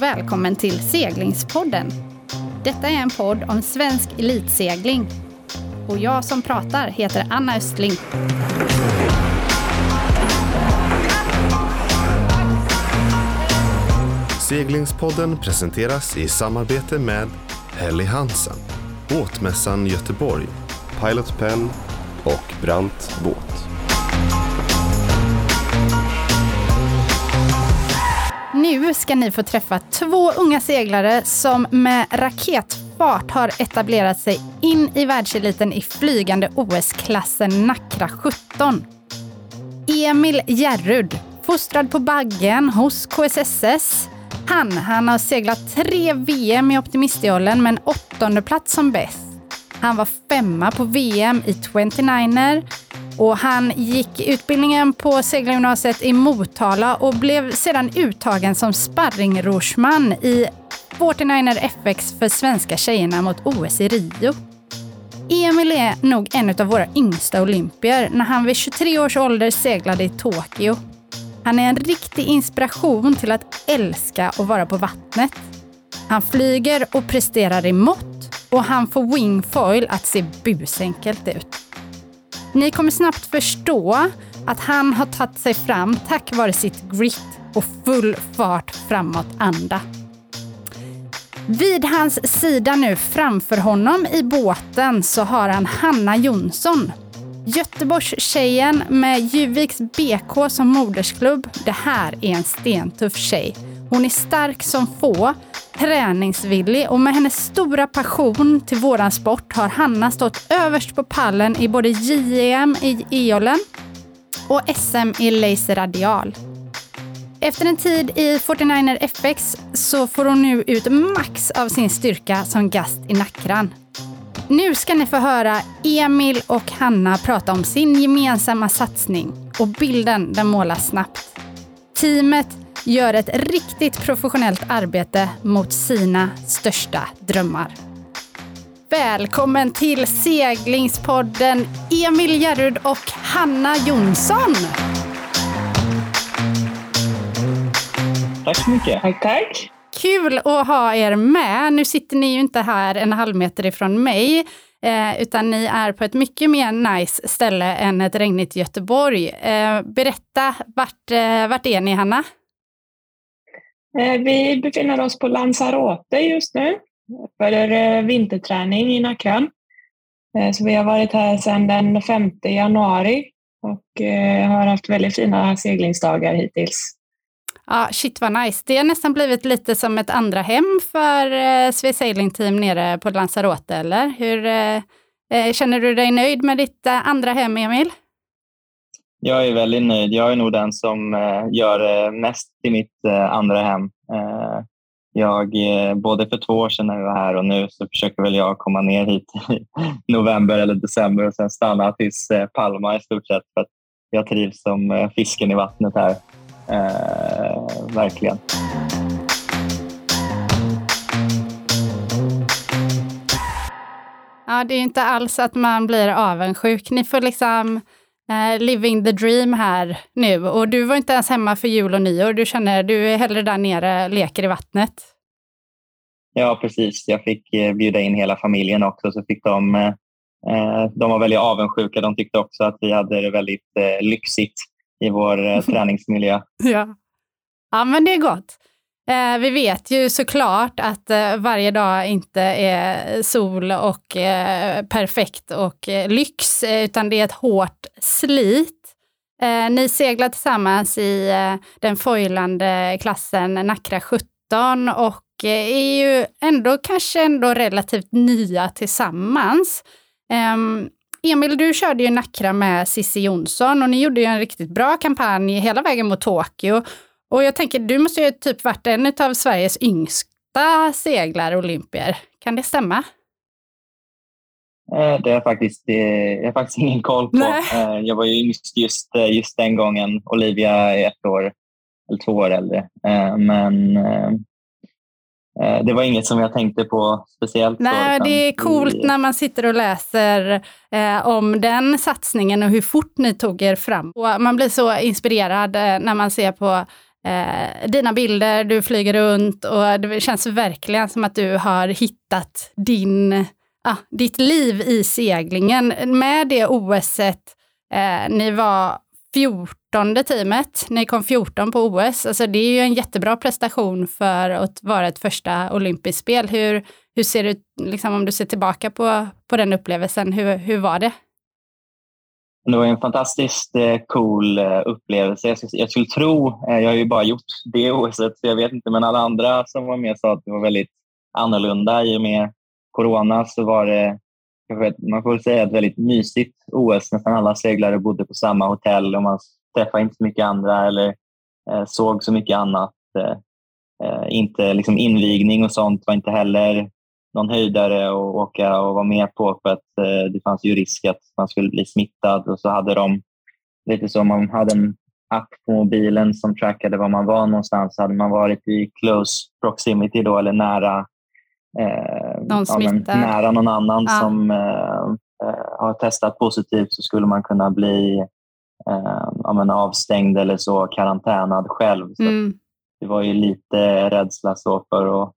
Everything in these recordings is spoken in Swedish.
och välkommen till Seglingspodden. Detta är en podd om svensk elitsegling. Och jag som pratar heter Anna Östling. Seglingspodden presenteras i samarbete med Helly Hansen, Båtmässan Göteborg, Pilot Pen och Brant Båt. Nu ska ni få träffa två unga seglare som med raketfart har etablerat sig in i världseliten i flygande OS-klassen Nackra 17. Emil Järrud, fostrad på Baggen hos KSSS. Han, han har seglat tre VM i optimistjollen med en åttonde plats som bäst. Han var femma på VM i 29er och han gick utbildningen på Seglargymnasiet i Motala och blev sedan uttagen som sparringrorsman i 49er FX för svenska tjejerna mot OS i Rio. Emil är nog en av våra yngsta olympier när han vid 23 års ålder seglade i Tokyo. Han är en riktig inspiration till att älska att vara på vattnet. Han flyger och presterar i mått och han får wingfoil att se busenkelt ut. Ni kommer snabbt förstå att han har tagit sig fram tack vare sitt grit och full fart framåt-anda. Vid hans sida nu framför honom i båten så har han Hanna Jonsson. Göteborgstjejen med Juviks BK som modersklubb. Det här är en stentuff tjej. Hon är stark som få, träningsvillig och med hennes stora passion till våran sport har Hanna stått överst på pallen i både JEM i Eolen och SM i Laser Radial. Efter en tid i 49er FX så får hon nu ut max av sin styrka som gast i Nackran. Nu ska ni få höra Emil och Hanna prata om sin gemensamma satsning och bilden den målas snabbt. Teamet gör ett riktigt professionellt arbete mot sina största drömmar. Välkommen till seglingspodden Emil Järrud och Hanna Jonsson. Tack så mycket. Tack, tack. Kul att ha er med. Nu sitter ni ju inte här en halv meter ifrån mig, eh, utan ni är på ett mycket mer nice ställe än ett regnigt Göteborg. Eh, berätta, vart, eh, vart är ni, Hanna? Eh, vi befinner oss på Lanzarote just nu för eh, vinterträning i Nackran. Eh, så vi har varit här sedan den 5 januari och har haft väldigt fina seglingsdagar hittills. Ja, shit vad nice. Det har nästan blivit lite som ett andra hem för Swiss Svea Sailing Team nere på Lanzarote, eller? Hur, känner du dig nöjd med ditt andra hem, Emil? Jag är väldigt nöjd. Jag är nog den som eh, gör gör mest i mitt eh, andra hem. Jag, både för två år sedan när vi var här och nu så försöker väl jag komma ner hit i november eller december och sen stanna tills Palma i stort sett för att jag trivs som fisken i vattnet här. Eh, verkligen. Ja, det är inte alls att man blir avundsjuk. Ni får liksom eh, living the dream här nu. Och du var inte ens hemma för jul och nyår. Du känner, du är hellre där nere, leker i vattnet. Ja, precis. Jag fick eh, bjuda in hela familjen också, så fick de eh, de var väldigt avundsjuka. De tyckte också att vi hade det väldigt lyxigt i vår träningsmiljö. Ja. ja, men det är gott. Eh, vi vet ju såklart att eh, varje dag inte är sol och eh, perfekt och eh, lyx, eh, utan det är ett hårt slit. Eh, ni seglar tillsammans i den foilande klassen Nackra 17 och är ju ändå kanske ändå relativt nya tillsammans. Ehm, Emil, du körde ju Nackra med Cissi Jonsson och ni gjorde ju en riktigt bra kampanj hela vägen mot Tokyo. Och jag tänker, du måste ju typ varit en av Sveriges yngsta seglare olympier. Kan det stämma? Eh, det är faktiskt, jag har faktiskt ingen koll på. Nej. Eh, jag var ju yngst just, eh, just den gången. Olivia är ett år eller två år äldre. Men det var inget som jag tänkte på speciellt. Nej, då, det är coolt i... när man sitter och läser eh, om den satsningen och hur fort ni tog er fram. Och man blir så inspirerad eh, när man ser på eh, dina bilder, du flyger runt och det känns verkligen som att du har hittat din, ah, ditt liv i seglingen. Med det OS, eh, ni var 14 teamet, ni kom 14 på OS. Alltså det är ju en jättebra prestation för att vara ett första olympiskt spel. Hur, hur ser du, liksom, om du ser tillbaka på, på den upplevelsen, hur, hur var det? Det var en fantastiskt eh, cool eh, upplevelse. Jag skulle, jag skulle tro, eh, jag har ju bara gjort det OSet så jag vet inte, men alla andra som var med sa att det var väldigt annorlunda. I och med corona så var det, man får väl säga, ett väldigt mysigt OS. Nästan alla seglare bodde på samma hotell och man träffade inte så mycket andra eller såg så mycket annat. Inte liksom invigning och sånt var inte heller någon höjdare att åka och vara med på för att eh, det fanns ju risk att man skulle bli smittad. Och så hade de lite som man hade en app på mobilen som trackade var man var någonstans. Hade man varit i close proximity då, eller nära, eh, någon, men, nära någon annan ja. som eh, eh, har testat positivt så skulle man kunna bli eh, men, avstängd eller så karantänad själv. Så mm. Det var ju lite rädsla så för att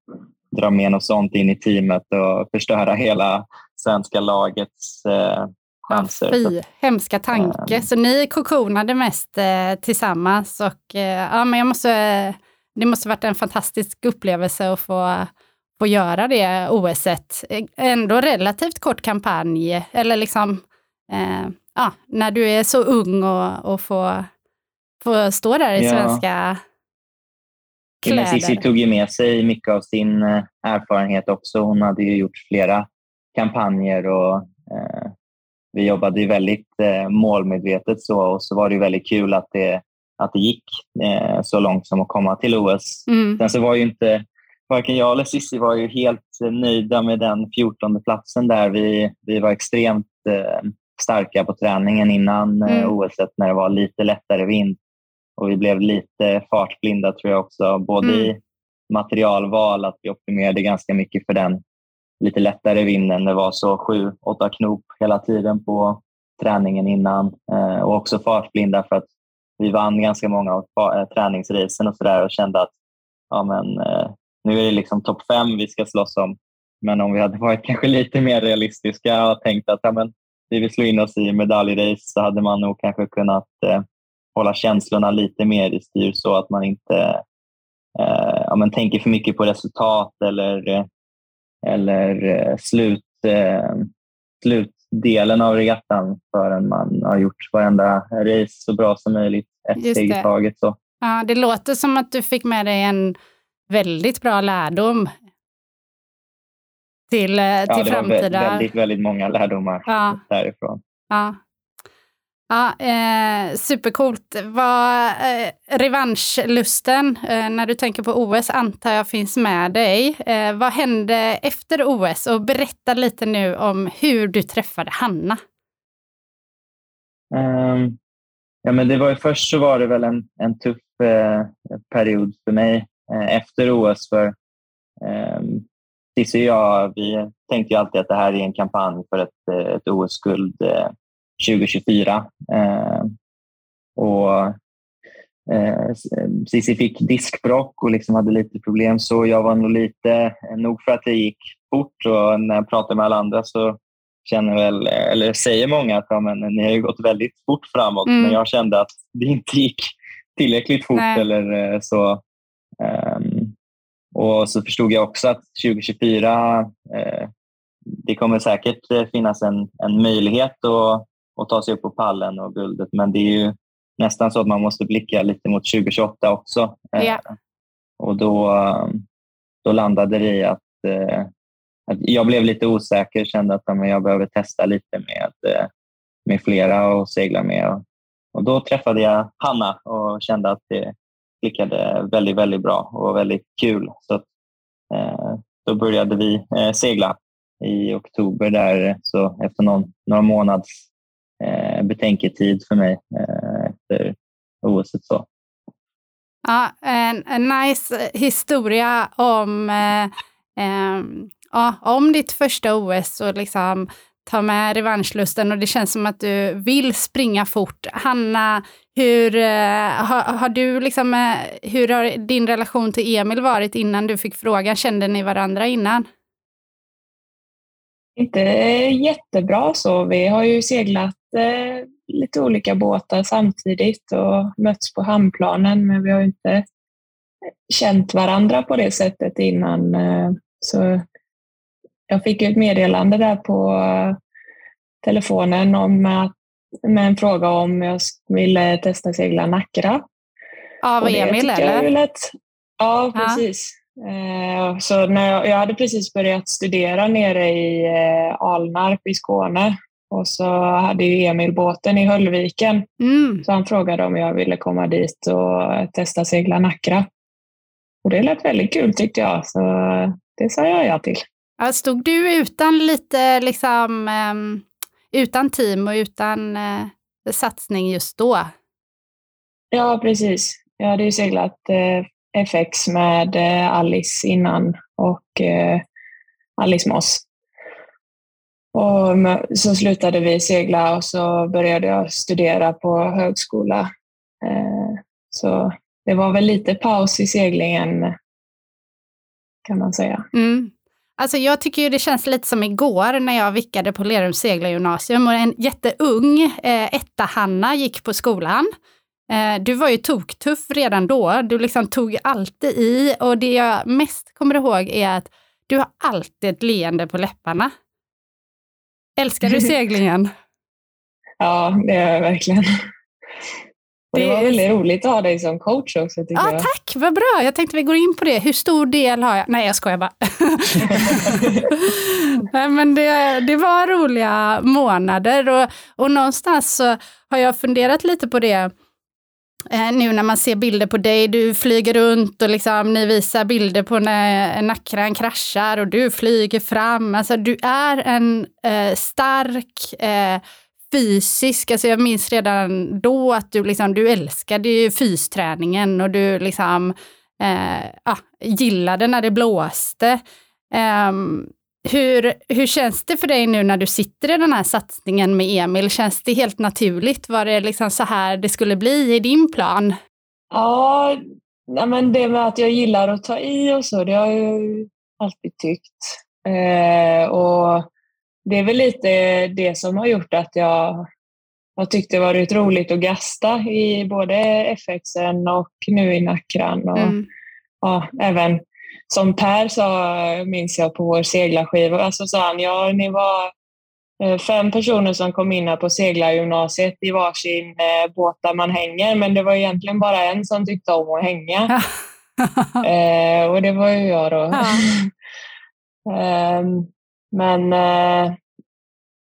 dra med något sånt in i teamet och förstöra hela svenska lagets eh, chanser. Ja, fy, hemska tanke. Um, så ni kokonade mest eh, tillsammans och eh, ja, men jag måste, det måste varit en fantastisk upplevelse att få, få göra det OS-et. Ändå relativt kort kampanj, eller liksom eh, ja, när du är så ung och, och får, får stå där i ja. svenska kläder. Cissi tog ju med sig mycket av sin eh, erfarenhet också. Hon hade ju gjort flera kampanjer och eh, vi jobbade ju väldigt eh, målmedvetet så och så var det ju väldigt kul att det, att det gick eh, så långt som att komma till OS. Mm. Sen så var ju inte varken jag eller Cissi var ju helt nöjda med den 14 platsen där. Vi, vi var extremt eh, starka på träningen innan eh, mm. OS när det var lite lättare vind. Och vi blev lite fartblinda tror jag också, både mm. i materialval, att vi optimerade ganska mycket för den lite lättare vinden. Det var så sju, åtta knop hela tiden på träningen innan eh, och också fartblinda för att vi vann ganska många av äh, träningsracen och sådär och kände att ja, men, eh, nu är det liksom topp fem vi ska slåss om. Men om vi hade varit kanske lite mer realistiska och tänkt att ja, men, vi vill slå in oss i medaljrace så hade man nog kanske kunnat eh, hålla känslorna lite mer i styr så att man inte eh, ja, men tänker för mycket på resultat eller, eller eh, slut, eh, slutdelen av regattan förrän man har gjort varenda race så bra som möjligt, ett steg i taget. Så. Ja, det låter som att du fick med dig en väldigt bra lärdom till, eh, till ja, det framtida... var väldigt, väldigt många lärdomar ja. därifrån. Ja. Ja, eh, supercoolt. Vad, eh, revanschlusten, eh, när du tänker på OS, antar jag finns med dig. Eh, vad hände efter OS? Och berätta lite nu om hur du träffade Hanna. Um, ja, men det var ju, först så var det väl en, en tuff eh, period för mig eh, efter OS. För eh, Cissi och jag vi tänkte ju alltid att det här är en kampanj för ett, eh, ett OS-guld eh, 2024. Eh, och eh, Cissi fick diskbrock och liksom hade lite problem så jag var nog lite, nog för att det gick fort och när jag pratar med alla andra så känner väl, eller säger många att ja, men, ni har ju gått väldigt fort framåt mm. men jag kände att det inte gick tillräckligt fort Nej. eller så. Um, och så förstod jag också att 2024, eh, det kommer säkert finnas en, en möjlighet att och ta sig upp på pallen och guldet. Men det är ju nästan så att man måste blicka lite mot 2028 också. Yeah. Och då, då landade det i att, eh, att jag blev lite osäker, kände att jag behöver testa lite med, eh, med flera och segla med. Och då träffade jag Hanna och kände att det klickade väldigt, väldigt bra och väldigt kul. Så att, eh, då började vi segla i oktober där, så efter någon, några månaders eh, betänketid för mig eh, efter OS. Så. Ja, en, en nice eh, historia om, eh, eh, ja, om ditt första OS och liksom ta med revanschlusten och det känns som att du vill springa fort. Hanna, hur eh, har, har, du liksom, eh, hur har din relation till Emil varit innan du fick frågan? Kände ni varandra innan? Inte jättebra så. Vi har ju seglat eh, lite olika båtar samtidigt och mötts på hamnplanen, men vi har inte känt varandra på det sättet innan. Eh, så jag fick ett meddelande där på telefonen om att, med en fråga om jag ville testa segla Nackra. Av Emil eller? Lät, ja, precis. Ja. Så när jag, jag, hade precis börjat studera nere i eh, Alnarp i Skåne och så hade ju Emil båten i Höllviken. Mm. Så han frågade om jag ville komma dit och testa segla Nackra. Och det lät väldigt kul tyckte jag, så det sa jag ja till. Ja, stod du utan lite liksom, um, utan team och utan uh, satsning just då? Ja, precis. Jag hade ju seglat FX med eh, Alice innan och eh, Alice Moss. Och så slutade vi segla och så började jag studera på högskola. Eh, så det var väl lite paus i seglingen kan man säga. Mm. Alltså jag tycker ju det känns lite som igår när jag vickade på Lerums seglargymnasium och en jätteung eh, etta-Hanna gick på skolan. Eh, du var ju toktuff redan då, du liksom tog alltid i och det jag mest kommer ihåg är att du har alltid ett leende på läpparna. Älskar du seglingen? ja, det gör jag verkligen. Och det, det var väldigt roligt att ha dig som coach också. Ja, jag. Tack, vad bra. Jag tänkte vi går in på det. Hur stor del har jag? Nej, jag skojar bara. Men det, det var roliga månader och, och någonstans så har jag funderat lite på det eh, nu när man ser bilder på dig, du flyger runt och liksom, ni visar bilder på när nackran kraschar och du flyger fram. Alltså du är en eh, stark, eh, fysisk, alltså jag minns redan då att du, liksom, du älskade ju fysträningen och du liksom, eh, ah, gillade när det blåste. Um, hur, hur känns det för dig nu när du sitter i den här satsningen med Emil? Känns det helt naturligt? Var det liksom så här det skulle bli i din plan? Ja, men det med att jag gillar att ta i och så, det har jag ju alltid tyckt. Eh, och det är väl lite det som har gjort att jag har tyckt det varit roligt att gasta i både FXen och nu i Nackran. Och, mm. ja, även som Per sa, minns jag på vår seglarskiva, alltså sa han, ja ni var eh, fem personer som kom in här på seglargymnasiet i varsin eh, båt där man hänger, men det var egentligen bara en som tyckte om att hänga. eh, och det var ju jag då. Um, Men eh,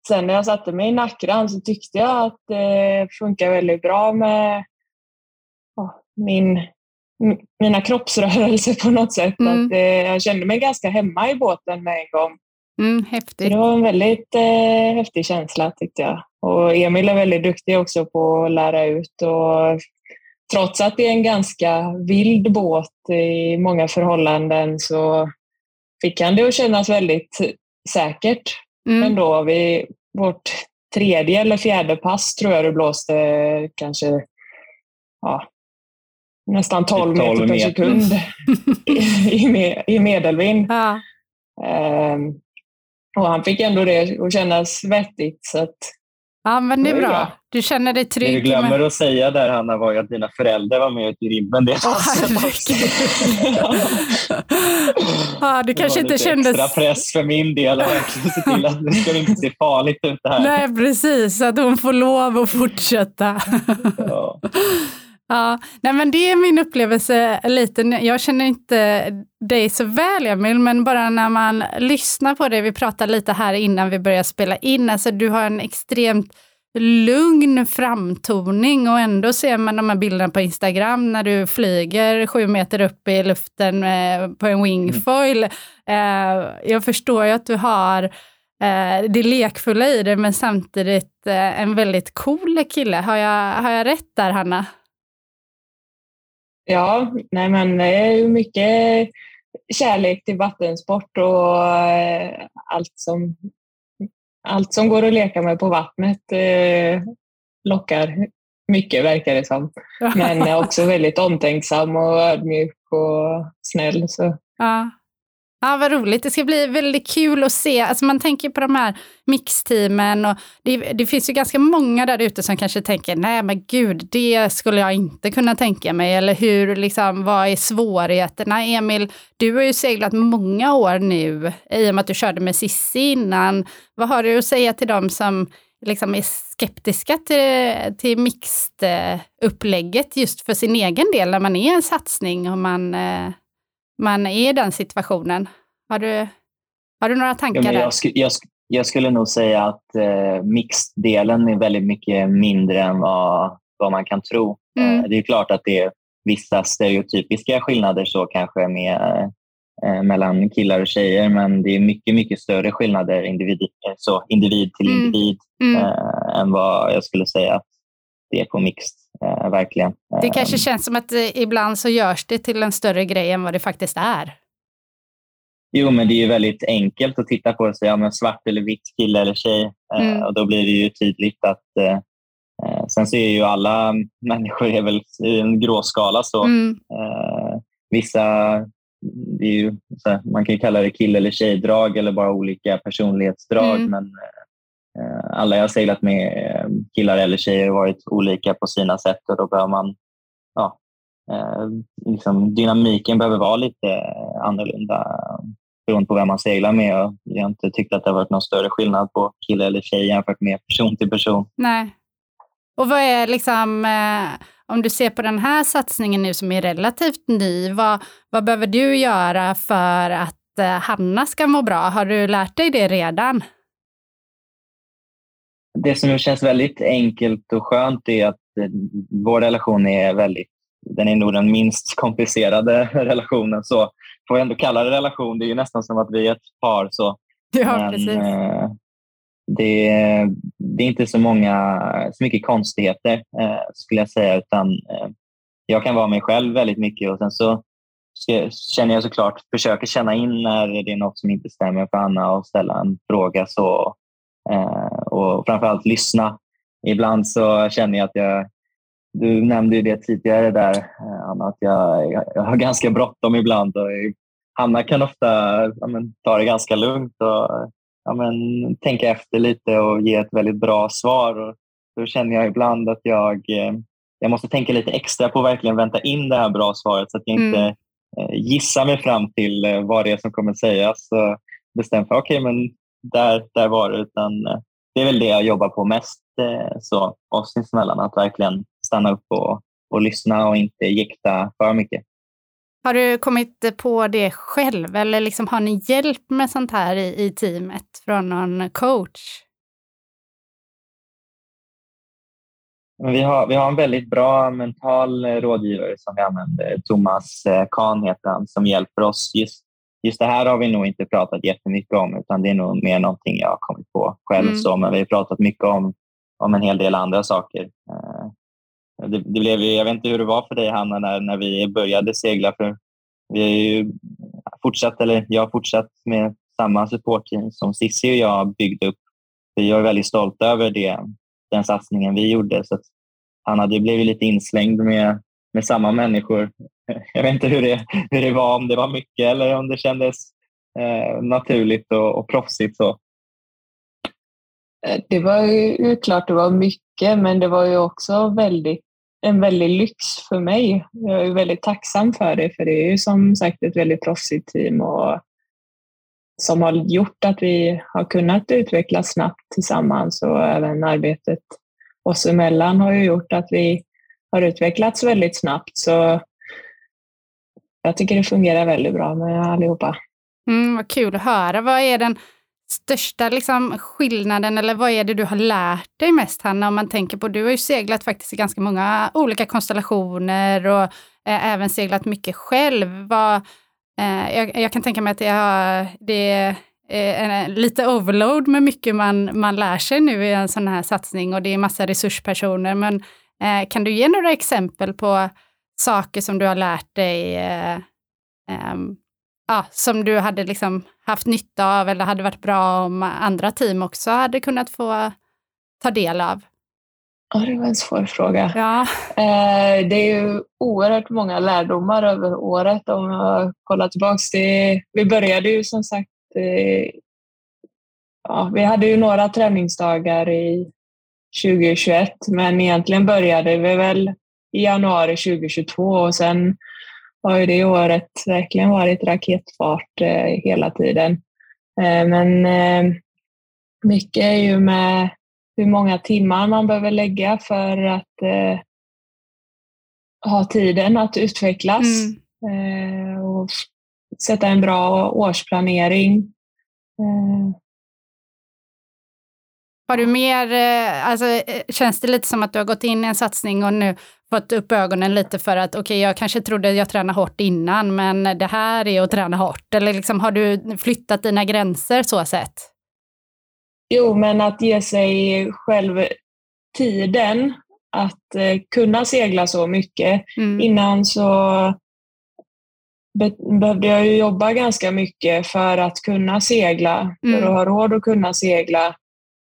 sen när jag satte mig i Nackran så tyckte jag att det funkar väldigt bra med ja, min, mina kroppsrörelser på något sätt. Mm. Att, eh, jag kände mig ganska hemma i båten med en gång. Mm, häftigt. Så det var en väldigt eh, häftig känsla tyckte jag. Och Emil är väldigt duktig också på att lära ut. Och trots att det är en ganska vild båt i många förhållanden så fick han det att kännas väldigt säkert mm. ändå. Vid vårt tredje eller fjärde pass tror jag det blåste kanske ja, nästan 12, 12 meter per meter. sekund i, i, medelvind. Ja. Um, och han fick ändå det att kännas vettigt. Så att, Ja, men det är bra. bra. Du känner dig trygg. Det du glömmer med... att säga där, Hanna, var ju att dina föräldrar var med i ribben det oh, ja, du kanske inte kände... extra press för min del att verkligen se till att det ska inte se farligt ut det här. Nej, precis. Att hon får lov att fortsätta. ja. Ja, nej men det är min upplevelse lite. Jag känner inte dig så väl Emil, men bara när man lyssnar på dig. vi pratade lite här innan vi började spela in, alltså du har en extremt lugn framtoning och ändå ser man de här bilderna på Instagram när du flyger sju meter upp i luften eh, på en wingfoil. Mm. jag förstår ju att du har eh, det lekfulla i det, men samtidigt en väldigt cool kille. Har jag, har jag rätt där, Hanna? Ja, nej men det är ju mycket kärlek till vattensport och eh, allt som allt som går att leka med på vattnet eh, lockar mycket verkar det som. Men också väldigt omtänksam och ödmjuk och snäll. Så. Ja. Ja, vad roligt. Det ska bli väldigt kul att se. Alltså man tänker på de här mixteamen och det, det finns ju ganska många där ute som kanske tänker, nej men gud, det skulle jag inte kunna tänka mig. Eller hur, liksom, vad är svårigheterna? Emil, du har ju seglat många år nu i och med att du körde med Sissi innan. Vad har du att säga till dem som liksom är skeptiska till, till mixed-upplägget just för sin egen del när man är en satsning och man eh, man är i den situationen. Har du, har du några tankar ja, jag? Sk jag, sk jag, skulle nog säga att eh, mixdelen är väldigt mycket mindre än vad, vad man kan tro. Mm. Eh, det är klart att det är vissa stereotypiska skillnader så kanske med, eh, mellan killar och tjejer men det är mycket, mycket större skillnader individ, så individ till mm. individ mm. Eh, än vad jag skulle säga att det är på mixed eh, verkligen. Det kanske ehm. känns som att eh, ibland så görs det till en större grej än vad det faktiskt är. Jo, men det är ju väldigt enkelt att titta på och säga ja, svart eller vitt, kille eller tjej. Eh, mm. och då blir det ju tydligt att eh, Sen så är ju alla människor är väl i en gråskala. Så, mm. eh, vissa, ju, här, man kan kalla det kille eller tjejdrag eller bara olika personlighetsdrag. Mm. Men Eh, alla jag har seglat med, eh, killar eller tjejer, har varit olika på sina sätt och då behöver man ja, eh, liksom, dynamiken behöver vara lite annorlunda beroende på vem man seglar med. Jag har inte tyckt att det har varit någon större skillnad på kille eller tjej jämfört med person till person. Nej. Och vad är liksom, om du ser på den här satsningen nu som är relativt ny, vad, vad behöver du göra för att Hanna ska må bra? Har du lärt dig det redan? Det som känns väldigt enkelt och skönt är att eh, vår relation är väldigt den är nog den minst komplicerade relationen. Så får jag ändå kalla det relation. Det är nästan som att vi är ett par. Så. Ja, Men, precis. Eh, det, det, är inte så, många, så mycket konstigheter eh, skulle jag säga. Utan eh, Jag kan vara mig själv väldigt mycket och sen så känner jag såklart, försöker känna in när det är något som inte stämmer för Anna och ställa en fråga. Så och framförallt lyssna. Ibland så känner jag att jag du nämnde ju det tidigare där, eh, Anna, att jag, jag, har ganska bråttom ibland. Och Hanna kan ofta ja, men, ta det ganska lugnt och ja, men, tänka efter lite och ge ett väldigt bra svar. Och då känner jag ibland att jag, eh, jag måste tänka lite extra på att verkligen vänta in det här bra svaret så att jag inte mm. gissar mig fram till vad det är som kommer sägas. Så för okej, okay, men där, där var det. Utan, eh, det är väl det jag jobbar på mest eh, så, oss emellan. Att verkligen stanna upp och, och lyssna och inte jäkta för mycket. Har du kommit på det själv eller liksom har ni hjälp med sånt här i, i teamet från någon coach? Vi har, vi har en väldigt bra mental rådgivare som vi använder. Thomas eh, Kahn heter han, som hjälper oss just just det här har vi nog inte pratat jättemycket om utan det är nog mer någonting jag har kommit på själv. Mm. Så, men vi har pratat mycket om, om en hel del andra saker. Eh, det, det, blev, jag vet inte hur det var för dig Hanna när, när vi började segla. För vi har ju fortsatt, eller jag har fortsatt med samma supportteam som Sissi och jag byggde upp. Jag är väldigt stolt över det, den satsningen vi gjorde. Så han hade blivit lite inslängd med, med samma människor jag vet inte hur det, hur det var, om det var mycket eller om det kändes eh, naturligt och, och proffsigt. Så. Eh, det var ju klart det var mycket, men det var ju också väldigt, en väldig lyx för mig. Jag är väldigt tacksam för det, för det är ju som sagt ett väldigt proffsigt team och som har gjort att vi har kunnat utvecklas snabbt tillsammans och även arbetet oss emellan har ju gjort att vi har utvecklats väldigt snabbt. Så jag tycker det fungerar väldigt bra med allihopa. Mm, vad kul att höra. Vad är den största liksom, skillnaden eller vad är det du har lärt dig mest Hanna? Om man tänker på, du har ju seglat faktiskt i ganska många olika konstellationer och eh, även seglat mycket själv. Vad, eh, jag, jag, kan tänka mig att det, har, det är eh, lite overload med mycket man, man lär sig nu i en sån här satsning och det är massa resurspersoner. Men eh, kan du ge några exempel på saker som du har lärt dig eh, eh, ja, som du hade liksom haft nytta av eller hade varit bra om andra team också hade kunnat få ta del av? Ja, det var en svår fråga. Ja. Eh, det är ju oerhört många lärdomar över året om jag kollar tillbaka. Det, vi började ju som sagt, eh, ja, vi hade ju några träningsdagar i 2021, men egentligen började vi väl i januari 2022 och sen har ju det året verkligen varit raketfart eh, hela tiden. Eh, men eh, mycket är ju med hur många timmar man behöver lägga för att eh, ha tiden att utvecklas mm. eh, och sätta en bra årsplanering. Eh. Har du mer, alltså, känns det lite som att du har gått in i en satsning och nu fått upp ögonen lite för att okej, okay, jag kanske trodde jag tränade hårt innan, men det här är att träna hårt. Eller liksom, har du flyttat dina gränser så sett? Jo, men att ge sig själv tiden att eh, kunna segla så mycket. Mm. Innan så be behövde jag ju jobba ganska mycket för att kunna segla, mm. för att ha råd att kunna segla.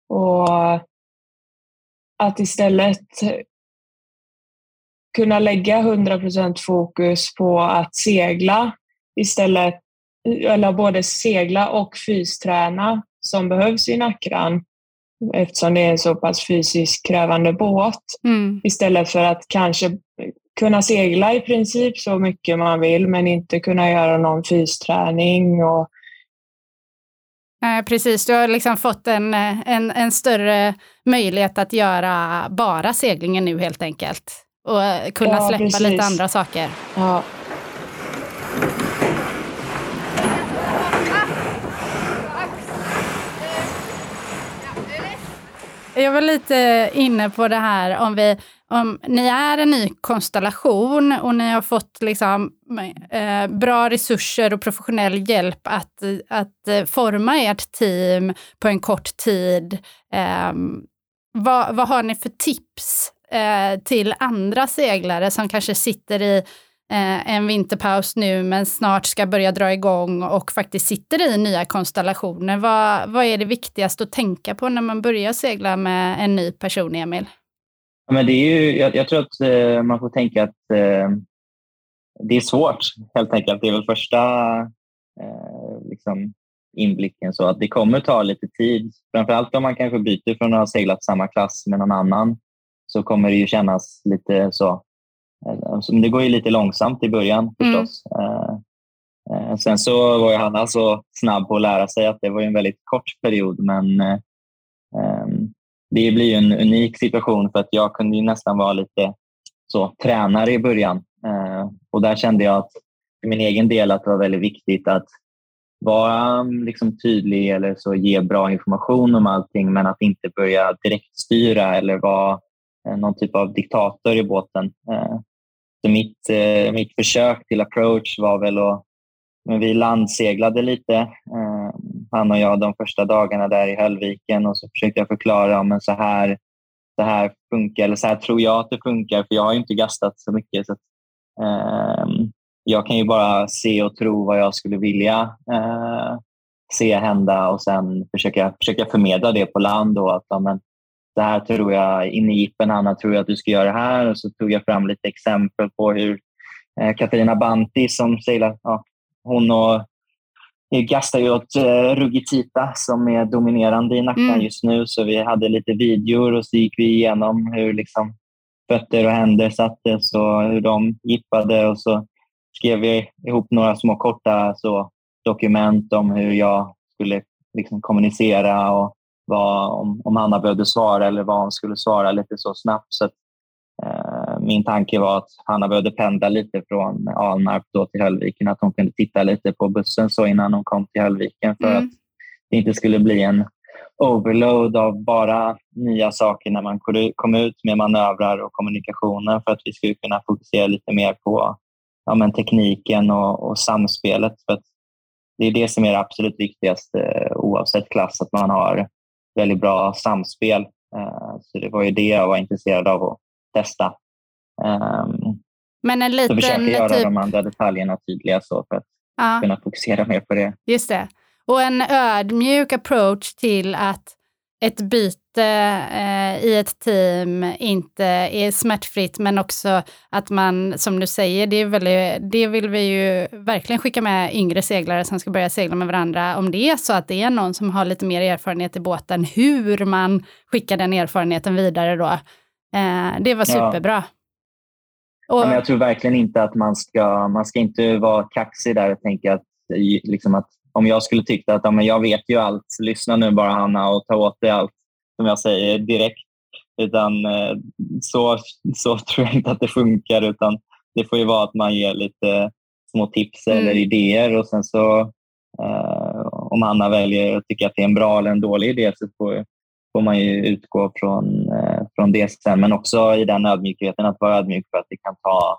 Och att istället kunna lägga 100% fokus på att segla istället, eller både segla och fysträna som behövs i Nackran eftersom det är en så pass fysiskt krävande båt. Mm. Istället för att kanske kunna segla i princip så mycket man vill men inte kunna göra någon fysträning. Och... Eh, precis, du har liksom fått en, en, en större möjlighet att göra bara seglingen nu helt enkelt. Och kunna ja, släppa precis. lite andra saker. Ja. Jag var lite inne på det här om vi, om ni är en ny konstellation och ni har fått liksom, eh, bra resurser och professionell hjälp att, att forma ert team på en kort tid. Eh, vad, vad har ni för tips eh, till andra seglare som kanske sitter i eh, en vinterpaus nu men snart ska börja dra igång och faktiskt sitter i nya konstellationer. Vad, vad är det viktigaste att tänka på när man börjar segla med en ny person, Emil? Ja, men det är ju, jag, jag tror att eh, man får tänka att eh, det är svårt helt enkelt. Det är väl första eh, liksom, inblicken. Så att det kommer ta lite tid. Framförallt om man kanske byter från att ha seglat samma klass med någon annan så kommer det ju kännas lite så. Eh, det går ju lite långsamt i början förstås. Mm. Sen så var ju Hanna så snabb på att lära sig att det var en väldigt kort period men ehm, det blir ju en unik situation för att jag kunde nästan vara lite så tränare i början. Och där kände jag att för min egen del att det var väldigt viktigt att vara liksom tydlig eller så ge bra information om allting men att inte börja direktstyra eller vara Eh, någon typ av diktator i båten. Eh, så mitt, eh, mitt försök till approach var väl att men vi landseglade lite, han och jag, de första dagarna där i Höllviken och så försökte jag förklara om så här, så här funkar, eller så här tror jag att det funkar, för jag har inte gastat så mycket. Så att, eh, jag kan ju bara se och tro vad jag skulle vilja eh, se hända och sen försöka, försöka förmedla det på land. Då, att, ja, men, det här tror jag, in i jippen Hanna, tror jag att du ska göra det här. Och så tog jag fram lite exempel på hur eh, Katarina Banti som seglar, ja, hon och gastar ju åt eh, Rugitita som är dominerande i Nacka mm. just nu. Så vi hade lite videor och så gick vi igenom hur liksom, fötter och händer sattes och hur de gippade. Och så skrev vi ihop några små korta så, dokument om hur jag skulle liksom, kommunicera och vad, om, om Hanna behövde svara eller vad hon skulle svara lite så snabbt. Så att, eh, min tanke var att Hanna behövde pendla lite från Alnarp då till Höllviken, att hon kunde titta lite på bussen så innan hon kom till Höllviken för mm. att det inte skulle bli en overload av bara nya saker när man kom ut med manövrar och kommunikationen för att vi skulle kunna fokusera lite mer på ja, men tekniken och, och samspelet. För det är det som är det absolut viktigaste oavsett klass, att man har väldigt bra samspel. Eh, så det var ju det jag var intresserad av att testa. Ehm, Men en liten... Så försöka göra typ... de andra detaljerna tydliga så för att ja. kunna fokusera mer på det. Just det. Och en ödmjuk approach till att ett byte eh, i ett team inte är smärtfritt, men också att man, som du säger, det, väldigt, det vill vi ju verkligen skicka med yngre seglare som ska börja segla med varandra. Om det är så att det är någon som har lite mer erfarenhet i båten, hur man skickar den erfarenheten vidare då. Eh, det var superbra. Ja. Och, jag tror verkligen inte att man ska, man ska inte vara kaxig där och tänka att, liksom att om jag skulle tycka att ja, men jag vet ju allt, lyssna nu bara Hanna och ta åt dig allt som jag säger direkt. Utan eh, så, så tror jag inte att det funkar utan det får ju vara att man ger lite små tips mm. eller idéer och sen så eh, om Hanna väljer att tycka att det är en bra eller en dålig idé så får, får man ju utgå från, eh, från det sen. Men också i den ödmjukheten att vara ödmjuk för att det kan ta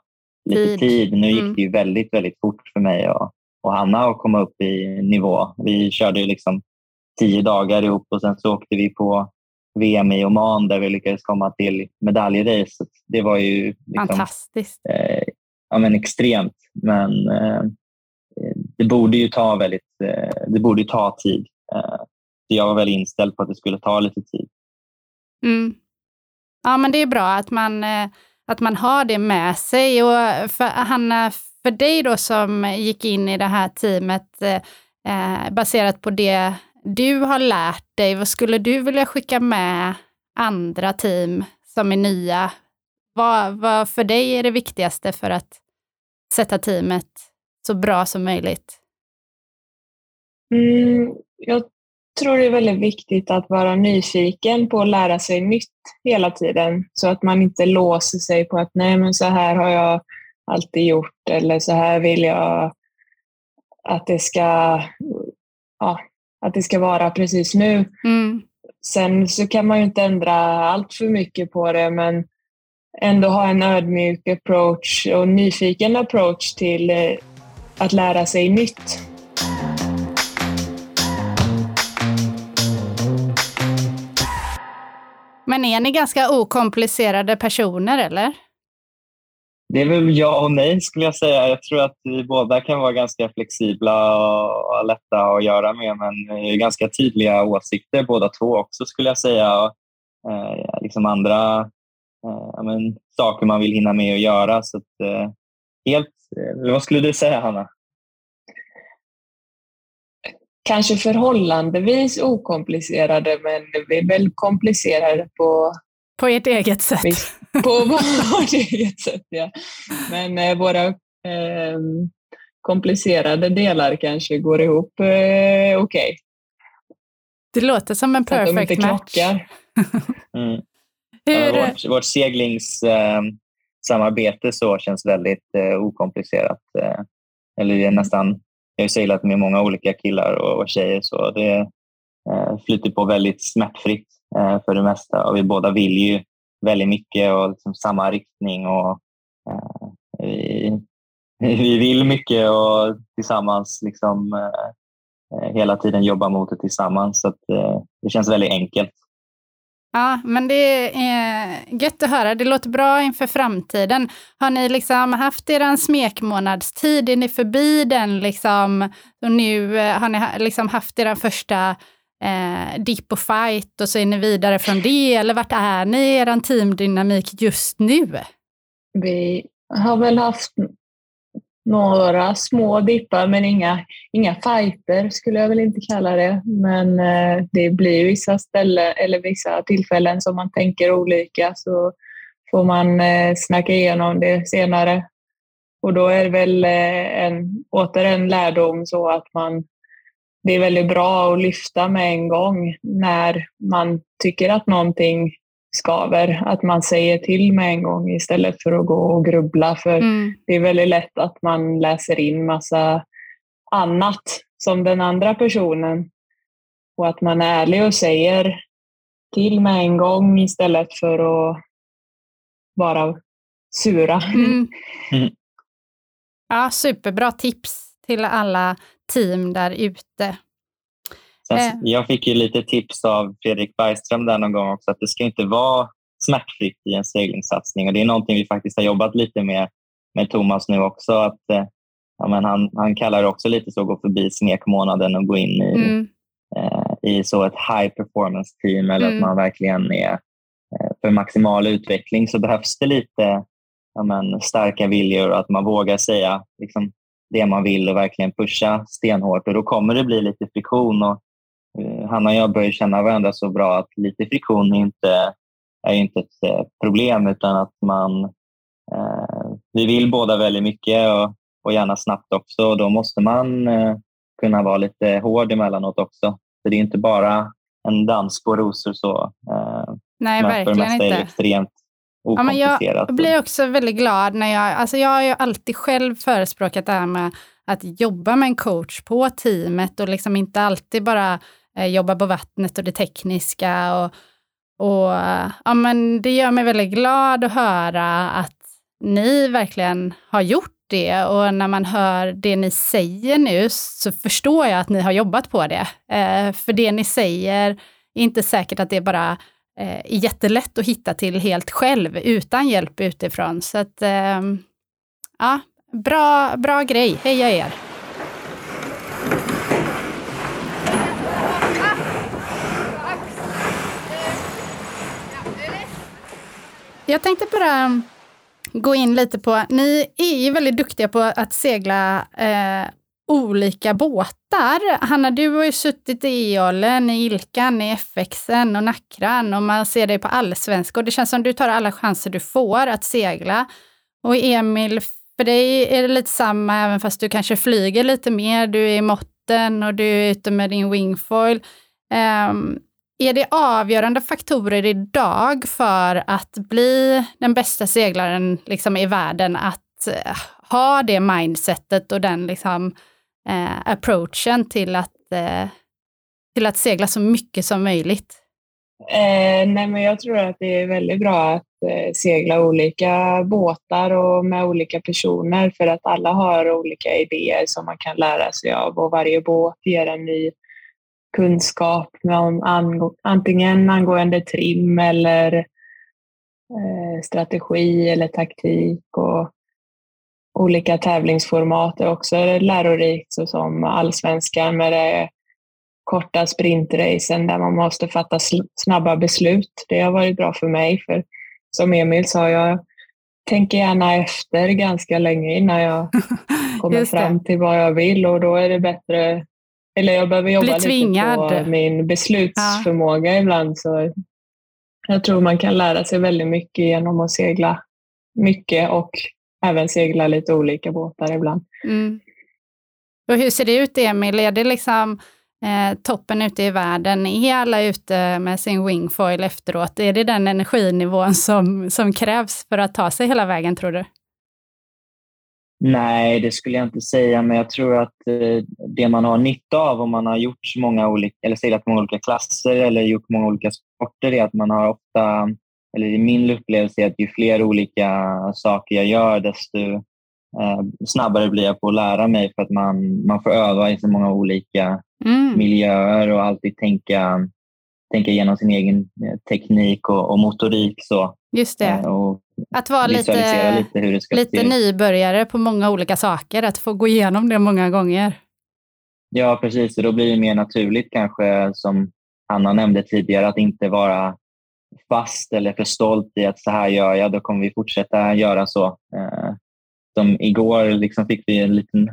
lite tid. tid. Nu gick mm. det ju väldigt, väldigt fort för mig och och Hanna att komma upp i nivå. Vi körde ju liksom tio dagar ihop och sen så åkte vi på VM i Oman där vi lyckades komma till medaljrace. Det var ju liksom, fantastiskt. Eh, ja, men extremt. Men eh, det borde ju ta väldigt, eh, det borde ta tid. Eh, jag var väl inställd på att det skulle ta lite tid. Mm. Ja, men det är bra att man, eh, att man har det med sig. Och för Hanna, för dig då som gick in i det här teamet eh, baserat på det du har lärt dig, vad skulle du vilja skicka med andra team som är nya? Vad, vad för dig är det viktigaste för att sätta teamet så bra som möjligt? Mm, jag tror det är väldigt viktigt att vara nyfiken på att lära sig nytt hela tiden så att man inte låser sig på att nej men så här har jag alltid gjort eller så här vill jag att det ska, ja, att det ska vara precis nu. Mm. Sen så kan man ju inte ändra allt för mycket på det men ändå ha en ödmjuk approach och nyfiken approach till eh, att lära sig nytt. Men är ni ganska okomplicerade personer eller? Det är väl jag och nej skulle jag säga. Jag tror att vi båda kan vara ganska flexibla och lätta att göra med men ganska tydliga åsikter båda två också skulle jag säga. Eh, liksom andra eh, men, saker man vill hinna med att göra. Så att, eh, helt, eh, vad skulle du säga Hanna? Kanske förhållandevis okomplicerade men vi är väl komplicerade på på ert eget sätt. På vårt eget sätt, ja. Men eh, våra eh, komplicerade delar kanske går ihop eh, okej. Okay. Det låter som en perfect match. mm. Hur... Vårt, vårt seglingssamarbete så känns väldigt eh, okomplicerat. Eh, eller det är nästan, jag har seglat med många olika killar och, och tjejer så det eh, flyter på väldigt smärtfritt. För det mesta. Och vi båda vill ju väldigt mycket och liksom samma riktning. och eh, vi, vi vill mycket och tillsammans liksom, eh, hela tiden jobba mot det tillsammans. Så att, eh, det känns väldigt enkelt. Ja, men det är gött att höra. Det låter bra inför framtiden. Har ni liksom haft er smekmånadstid? Är ni förbi den? Liksom, och nu eh, har ni liksom haft er första eh, dipp och fight och så är ni vidare från det? Eller vart är ni i er teamdynamik just nu? Vi har väl haft några små dippar men inga, inga fighter skulle jag väl inte kalla det. Men eh, det blir vissa ställen eller vissa tillfällen som man tänker olika så får man eh, snacka igenom det senare. Och då är det väl eh, en, åter en lärdom så att man det är väldigt bra att lyfta med en gång när man tycker att någonting skaver. Att man säger till med en gång istället för att gå och grubbla. För mm. det är väldigt lätt att man läser in massa annat som den andra personen. Och att man är ärlig och säger till med en gång istället för att vara sura. Mm. Mm. Ja, superbra tips till alla team där ute. Eh. Jag fick ju lite tips av Fredrik Bergström där någon gång också att det ska inte vara smärtfritt i en seglingssatsning och det är någonting vi faktiskt har jobbat lite med med Thomas nu också. Att, eh, ja, men han, han kallar det också lite så att gå förbi smekmånaden och gå in i, Mm. eh, i så ett high performance team eller Mm. att man verkligen är eh, för maximal utveckling så behövs det lite ja, men, starka viljor och att man vågar säga liksom, det man vill och verkligen pusha stenhårt och då kommer det bli lite friktion. Och, eh, han och jag börjar känna varandra så bra att lite friktion är inte, är inte ett eh, problem utan att man eh, vi vill båda väldigt mycket och, och gärna snabbt också och då måste man eh, kunna vara lite hård emellanåt också. Så det är inte bara en dans på rosor så. Eh, Nej, för verkligen inte. extremt Ja, men jag blir också väldigt glad när jag, alltså jag har ju alltid själv förespråkat det här med att jobba med en coach på teamet och liksom inte alltid bara eh, jobba på vattnet och det tekniska. Och, och eh, ja, men det gör mig väldigt glad att höra att ni verkligen har gjort det och när man hör det ni säger nu så förstår jag att ni har jobbat på det. Eh, för det ni säger är inte säkert att det bara eh, är jättelätt att hitta till helt själv utan hjälp utifrån. Så att, eh, ja, bra, bra grej. Heja er! Jag tänkte bara gå in lite på, ni är ju väldigt duktiga på att segla eh, olika båtar. Hanna, du har ju suttit i Eolen, i Ilkan, i FXen och Nackran och man ser dig på allsvenska och det känns som du tar alla chanser du får att segla. Och Emil, för dig är det lite samma även fast du kanske flyger lite mer, du är i måtten och du är ute med din wingfoil. Um, är det avgörande faktorer idag för att bli den bästa seglaren liksom, i världen att eh, ha det mindsetet och den liksom, eh, approachen till att, eh, till att segla så mycket som möjligt? Eh, nej, men jag tror att det är väldigt bra att eh, segla olika båtar och med olika personer för att alla har olika idéer som man kan lära sig av och varje båt ger en ny kunskap om ang- antingen angående trim eller eh, strategi eller taktik och olika tävlingsformat är också lärorikt såsom allsvenskan med det korta sprintracen där man måste fatta snabba beslut. Det har varit bra för mig för som Emil sa, jag tänker gärna efter ganska länge innan jag kommer fram till vad jag vill och då är det bättre eller jag behöver jobba lite på min beslutsförmåga ibland. Så jag tror man kan lära sig väldigt mycket genom att segla mycket och även segla lite olika båtar ibland. Mm. Och hur ser det ut, Emil? Är det liksom eh, toppen ute i världen? Är alla ute med sin wingfoil efteråt? Är det den energinivån som, som krävs för att ta sig hela vägen, tror du? Nej, det skulle jag inte säga, men jag tror att eh, det man har nytta av om man har gjort så många olika, eller seglat många olika klasser eller gjort många olika sporter är att man har ofta, eller i min upplevelse är att ju fler olika saker jag gör desto eh, snabbare blir jag på att lära mig för att man, man får öva i så många olika Mm. miljöer och alltid tänka, tänka igenom sin egen eh, teknik och, och motorik. Så, Just det. eh, och Att vara lite, lite hur det ska se lite nybörjare på många olika saker, att få gå igenom det många gånger. Ja, precis. Och då blir det mer naturligt kanske, som Anna nämnde tidigare, att inte vara fast eller för stolt i att så här gör jag, då kommer vi fortsätta göra så. Eh, som igår liksom fick vi en liten...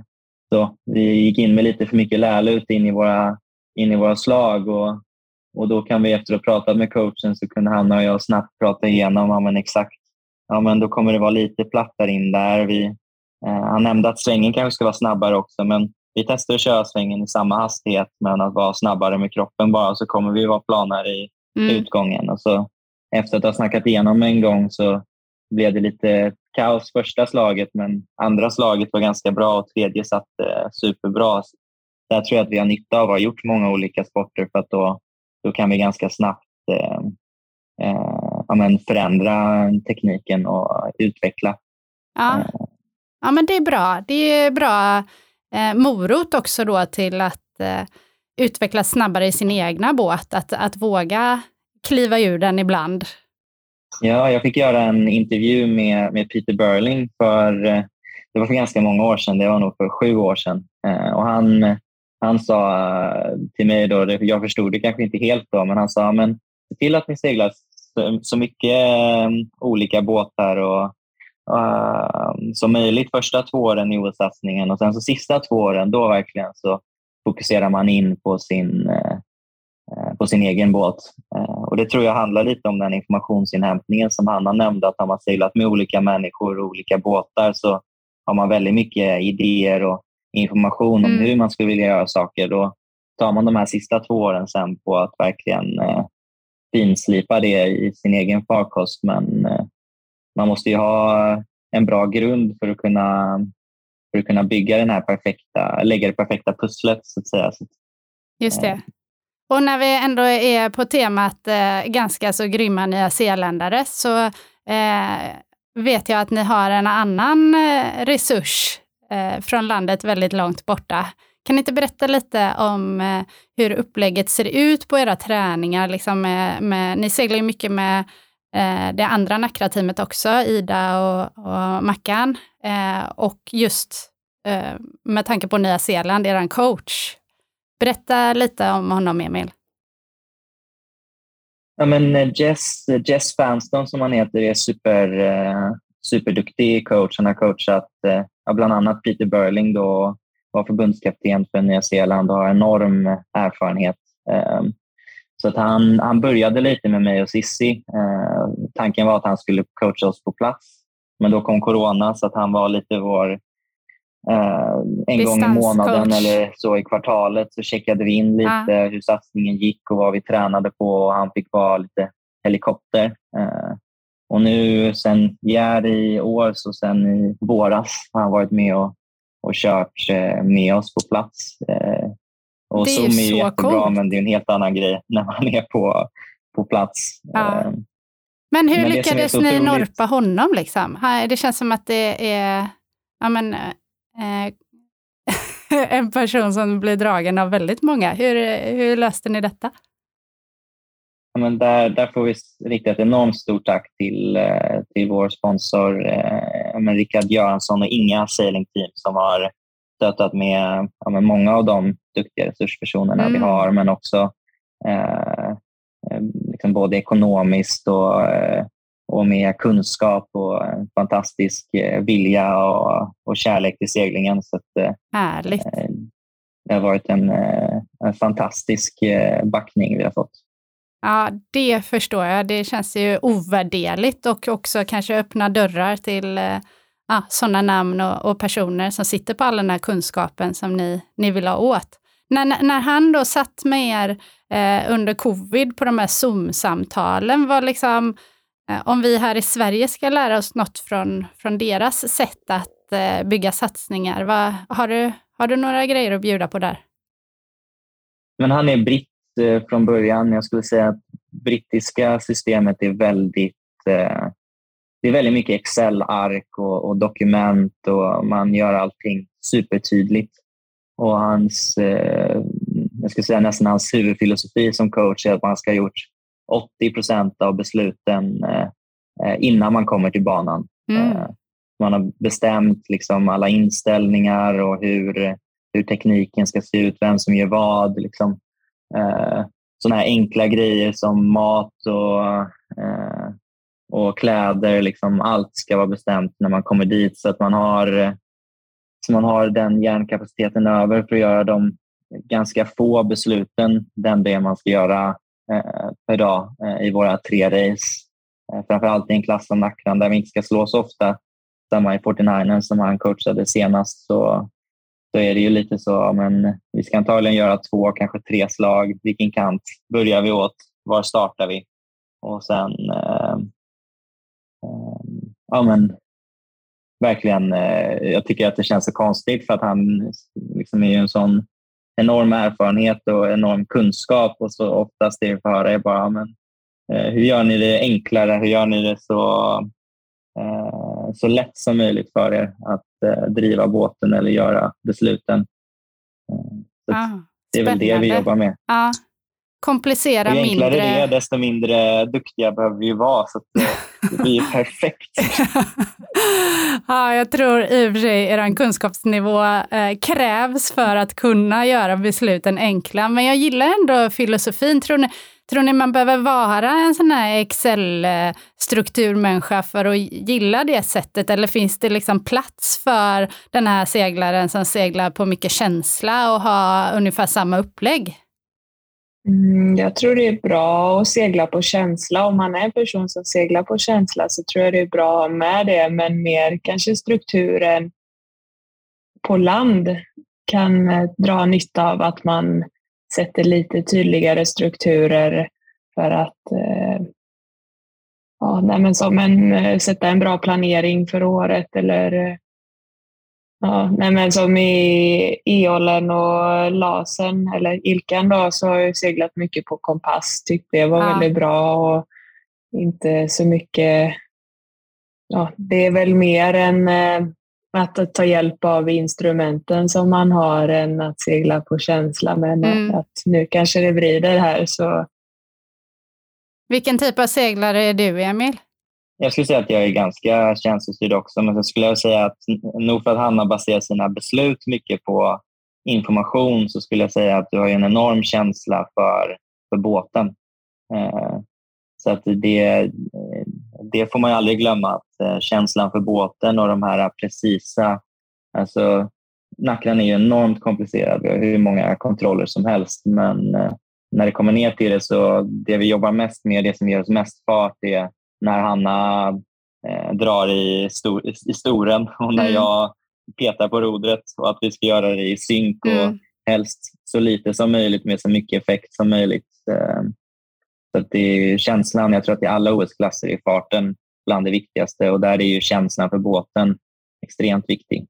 Så, vi gick in med lite för mycket lärlut in i våra, in i våra slag och, och då kan vi efter att ha pratat med coachen så kunde han och jag snabbt prata igenom ja, men exakt. Ja, men då kommer det vara lite plattare in där. Vi, eh, han nämnde att svängen kanske ska vara snabbare också, men vi testar att köra svängen i samma hastighet men att vara snabbare med kroppen bara så kommer vi vara planare i Mm. utgången. Och så, efter att ha snackat igenom en gång så blev det lite kaos första slaget men andra slaget var ganska bra och tredje satt eh, superbra. Så där tror jag att vi har nytta av att ha gjort många olika sporter för att då, då kan vi ganska snabbt eh, eh, ja, men förändra tekniken och utveckla. Ja. ja, men det är bra. Det är bra eh, morot också då till att eh, utvecklas snabbare i sin egna båt, att, att våga kliva ur den ibland. Ja, jag fick göra en intervju med, med Peter Burling för, eh, det var för ganska många år sedan, det var nog för sju år sedan. Eh, och han, han sa eh, till mig, då, jag förstod det kanske inte helt då, men han sa men se till att ni seglar så mycket olika båtar och och, som möjligt första två åren i OS-satsningen och sen så sista två åren, då verkligen så fokuserar man in på sin, uh, på sin egen båt. Uh, och Det tror jag handlar lite om den informationsinhämtningen som Hanna nämnde, att har man seglat med olika människor och olika båtar så har man väldigt mycket idéer och information om mm. hur man skulle vilja göra saker. Då tar man de här sista två åren sen på att verkligen eh, finslipa det i sin egen farkost. Men eh, man måste ju ha en bra grund för att kunna, för att kunna bygga den här perfekta, lägga det perfekta pusslet så att säga. Just det. Och när vi ändå är på temat eh, ganska så grymma nya zeeländare så eh, vet jag att ni har en annan eh, resurs eh, från landet väldigt långt borta. Kan ni inte berätta lite om eh, hur upplägget ser ut på era träningar? Liksom med, med, ni seglar ju mycket med eh, Eh, det andra Nackra-teamet också, Ida och, och Mackan. Eh, och just eh, med tanke på Nya Zeeland, er coach. Berätta lite om honom, Emil. Ja, men eh, Jess, Jess Fanston som han heter är super, eh, superduktig coach. Han har coachat eh, bland annat Peter Burling då, var förbundskapten för Nya Zeeland och har enorm eh, erfarenhet. Eh, så att han, han började lite med mig och Sissi. Ehm, tanken var att han skulle coacha oss på plats, men då kom corona så att han var lite vår eh, en gång i månaden eller så i kvartalet så checkade vi in lite ah. hur satsningen gick och vad vi tränade på och han fick vara lite helikopter. Ehm, och nu sen Gär i år, så sen i våras har han varit med och och kört eh, med oss på plats. Eh, och det är Zoom är ju jättebra, cool. men det är en helt annan grej när man är på, på plats. Ja. Eh, men hur men lyckades ni norpa honom? Liksom? Det känns som att det är ja, men, eh, en person som blir dragen av väldigt många. Hur, hur löste ni detta? Ja, men där, där får vi rikta ett enormt stort tack till, till vår sponsor men Rickard Göransson och Inga Sailing Team som har stöttat med, ja, med många av de duktiga resurspersonerna mm. vi har, men också eh, eh, liksom både ekonomiskt och, eh, och med kunskap och fantastisk eh, vilja och, och kärlek till seglingen. Så att, Härligt. Det har varit en, en fantastisk backning vi har fått. Ja, det förstår jag. Det känns ju ovärderligt och också kanske öppna dörrar till eh, ja, sådana namn och, och, personer som sitter på all den här kunskapen som ni, ni vill ha åt. När, när han då satt med er eh, under covid på de här Zoom-samtalen, var liksom, eh, om vi här i Sverige ska lära oss något från, från deras sätt att eh, bygga satsningar, vad, har, du, har du några grejer att bjuda på där? Men han är britt Eh, från början. Jag skulle säga att brittiska systemet är väldigt eh, det är väldigt mycket Excel-ark och, och, dokument och man gör allting supertydligt. Och hans, eh, jag skulle säga nästan hans huvudfilosofi som coach är att man ska ha gjort 80 procent av besluten eh, eh, innan man kommer till banan. Mm. Eh, man har bestämt liksom alla inställningar och hur, hur tekniken ska se ut, vem som gör vad. Liksom. Eh, sådana här enkla grejer som mat och, eh, och kläder. Liksom allt ska vara bestämt när man kommer dit så att man har, så man har den hjärnkapaciteten över för att göra de ganska få besluten den det man ska göra eh, per dag eh, i våra tre race. Eh, framförallt i en klass som Nackran där vi inte ska slå så ofta. Samma i 49 som han coachade senast så så är det ju lite så, men vi ska antagligen göra två, kanske tre slag. Vilken kant börjar vi åt? Var startar vi? Och sen, eh, ja men verkligen, eh, jag tycker att det känns så konstigt för att han liksom är ju en sån enorm erfarenhet och enorm kunskap och så oftast det vi får höra är bara, men, eh, hur gör ni det enklare? Hur gör ni det så Eh, så lätt som möjligt för er att driva båten eller göra besluten. Ah, det är väl det vi jobbar med. Ja. Komplicera och ju enklare mindre... det är, desto mindre duktiga behöver vi vara. Så att det, det blir perfekt. ja, jag tror i och för sig er kunskapsnivå eh, krävs för att kunna göra besluten enkla. Men jag gillar ändå filosofin. Tror ni, tror ni man behöver vara en sån här Excel-strukturmänniska för att gilla det sättet? Eller finns det liksom plats för den här seglaren som seglar på mycket känsla och har ungefär samma upplägg? Mm, jag tror det är bra att segla på känsla. Om man är en person som seglar på känsla så tror jag det är bra med det, men mer kanske strukturen på land kan eh, dra nytta av att man sätter lite tydligare strukturer för att eh, ja, nej, men som en, eh, sätta en bra planering för året eller eh, Ja, nej men som i Eolen och Lasen, eller Ilkan då, så har jag seglat mycket på kompass. Tyckte det var ja. väldigt bra och inte så mycket... Ja, det är väl mer än eh, att ta hjälp av instrumenten som man har än att segla på känsla. Men mm. att nu kanske det vrider här så... Vilken typ av seglare är du, Emil? Jag skulle säga att jag är ganska känslostyrd också, men jag skulle säga att nog för att Hanna baserar sina beslut mycket på information så skulle jag säga att du har en enorm känsla för, för båten. Eh, så att det, det får man ju aldrig glömma, att eh, känslan för båten och de här precisa... Alltså, Nackran är ju enormt komplicerad. Vi har hur många kontroller som helst, men eh, när det kommer ner till det så det vi jobbar mest med, det som ger oss mest fart, är när Hanna eh, drar i, stor, i storen och när mm. jag petar på rodret och att vi ska göra det i synk och mm. helst så lite som möjligt med så mycket effekt som möjligt. Eh, så det är känslan, jag tror att i alla OS-klasser är farten bland det viktigaste och där är ju känslan för båten extremt viktig.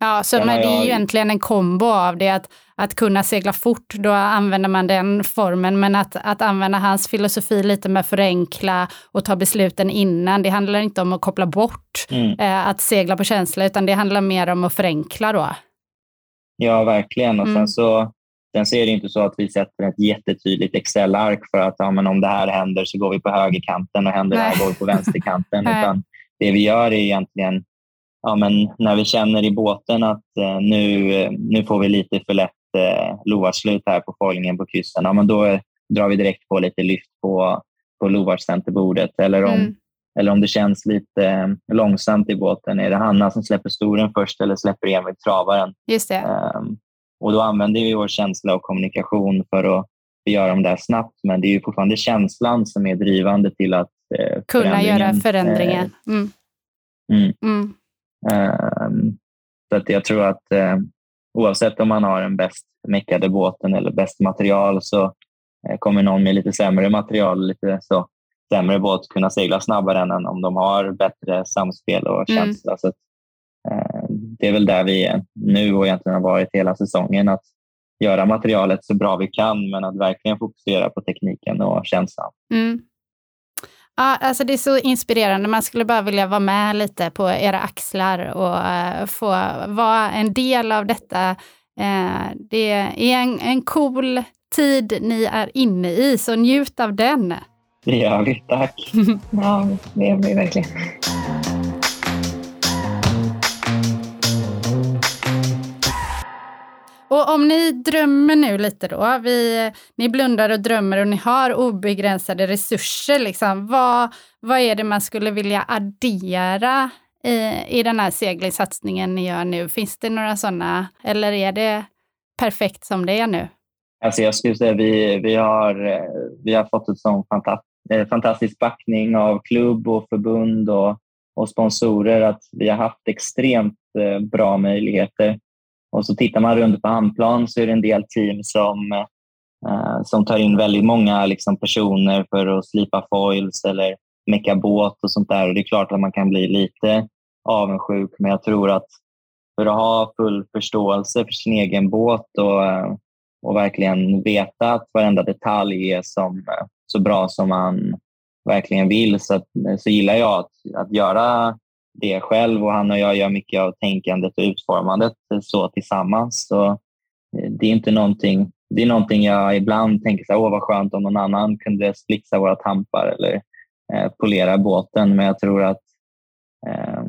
Ja, så men det är ju egentligen en kombo av det, att, att kunna segla fort, då använder man den formen, men att, att använda hans filosofi lite med förenkla och ta besluten innan, det handlar inte om att koppla bort mm. eh, att segla på känsla, utan det handlar mer om att förenkla då. Ja, verkligen. Och mm. sen så Sen så är det inte så att vi sätter ett jättetydligt Excel-ark för att ja, men om det här händer så går vi på högerkanten och händer det här går vi på vänsterkanten. utan det vi gör är egentligen ja, men när vi känner i båten att eh, nu, nu får vi lite för lätt eh, lovarslut här på foilingen på kryssen, ja, men då drar vi direkt på lite lyft på, på lovarscenterbordet. Eller om, mm. eller om det känns lite eh, långsamt i båten, är det Hanna som släpper storen först eller släpper Emil travaren? Just det. Um, och då använder vi vår känsla och kommunikation för att göra dem där snabbt, men det är ju fortfarande känslan som är drivande till att eh, kunna göra förändringar. Eh, mm. Mm. Ehm, så att jag tror att eh, oavsett om man har den bäst meckade båten eller bäst material så eh, kommer någon med lite sämre material lite så sämre båt kunna segla snabbare än om de har bättre samspel och mm. känsla. Mm. Så att, eh, det är väl där vi är nu och egentligen har varit hela säsongen. Att göra materialet så bra vi kan men att verkligen fokusera på tekniken och känslan. Mm. Ja, alltså det är så inspirerande. Man skulle bara vilja vara med lite på era axlar och uh, få vara en del av detta. Uh, det är en, en cool tid ni är inne i, så njut av den. Det gör vi, tack. ja, det gör vi verkligen. Och om ni drömmer nu lite då, vi, ni blundar och drömmer och ni har obegränsade resurser, liksom, vad, vad är det man skulle vilja addera i, i den här seglingssatsningen ni gör nu? Finns det några sådana, eller är det perfekt som det är nu? Alltså jag skulle säga vi, vi, har, eh, vi har fått en sån eh, fantastisk backning av klubb och förbund och, och sponsorer att vi har haft extremt eh, bra möjligheter och så tittar man runt på handplan så är det en del team som, eh, som tar in väldigt många liksom, personer för att slipa foils eller mecka båt och sånt där. Och det är klart att man kan bli lite avundsjuk, men jag tror att för att ha full förståelse för sin egen båt och, eh, och verkligen veta att varenda detalj är som, eh, så bra som man verkligen vill så, att, så gillar jag att, att göra det själv och han och jag gör mycket av tänkandet och utformandet så tillsammans. Så eh, det är inte någonting det är någonting jag ibland tänker så här, åh vad skönt om någon annan kunde splixa våra tampar eller eh, polera båten. Men jag tror att eh,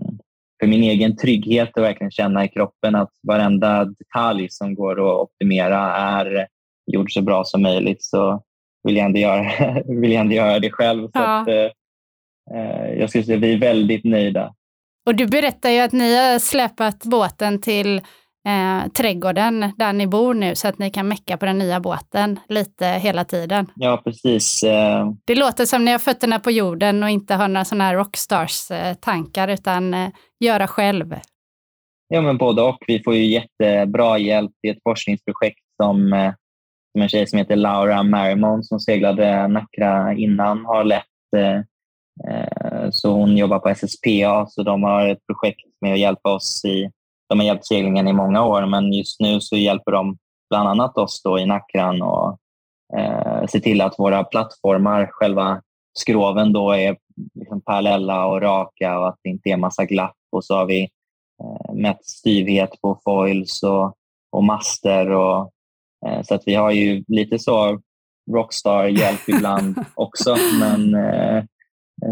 för min egen trygghet att verkligen känna i kroppen att varenda detalj som går att optimera är gjord så bra som möjligt så vill jag ändå göra, vill jag ändå göra det själv. Så Ja. att, eh, eh, jag skulle säga att vi är väldigt nöjda. Och du berättar ju att ni har släpat båten till eh, trädgården där ni bor nu så att ni kan mecka på den nya båten lite hela tiden. Ja, precis. Eh, Det låter som ni har fötterna på jorden och inte har några sådana här rockstars-tankar utan eh, göra själv. Ja, men både och. Vi får ju jättebra hjälp i ett forskningsprojekt som, eh, som en tjej som heter Laura Marimon som seglade Nacra innan har lett. Eh, Så hon jobbar på SSPA, så de har ett projekt med att hjälpa oss i... De har hjälpt seglingen i många år, men just nu så hjälper de bland annat oss då i Nackran och eh, se till att våra plattformar, själva skroven då är liksom parallella och raka och att det inte är massa glapp. Och så har vi eh, mätt styvhet på foils och, och master. Och, eh, så att vi har ju lite så rockstar-hjälp ibland också. Men eh,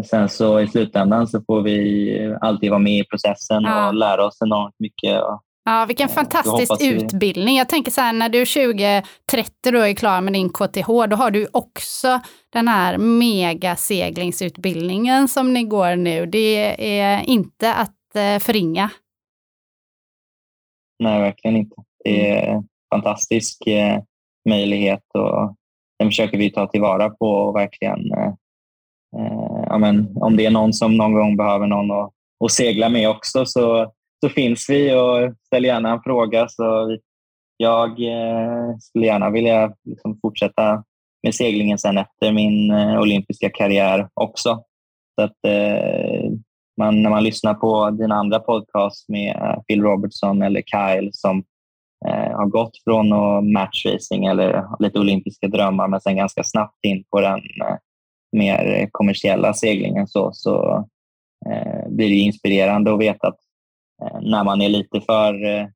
sen så i slutändan så får vi alltid vara med i processen Ja. och lära oss enormt mycket. Ja, vilken Eh, fantastisk vi- utbildning. Jag tänker så här, när du 2030 då är klar med din KTH, då har du också den här megaseglingsutbildningen som ni går nu. Det är inte att eh, förringa. nej, verkligen inte. Det är en fantastisk eh, möjlighet och den försöker vi ta tillvara på och verkligen eh, eh, Eh, ja, men, om det är någon som någon gång behöver någon att, att segla med också så, så finns vi och ställ gärna en fråga. Så jag eh, skulle gärna vilja liksom fortsätta med seglingen sen efter min eh, olympiska karriär också. Så att, eh, man, när man lyssnar på dina andra podcast med Phil Robertson eller Kyle som eh, har gått från matchracing eller lite olympiska drömmar men sen ganska snabbt in på den eh, mer kommersiella seglingen så, så eh, blir det inspirerande att veta att eh, när man är lite för eh,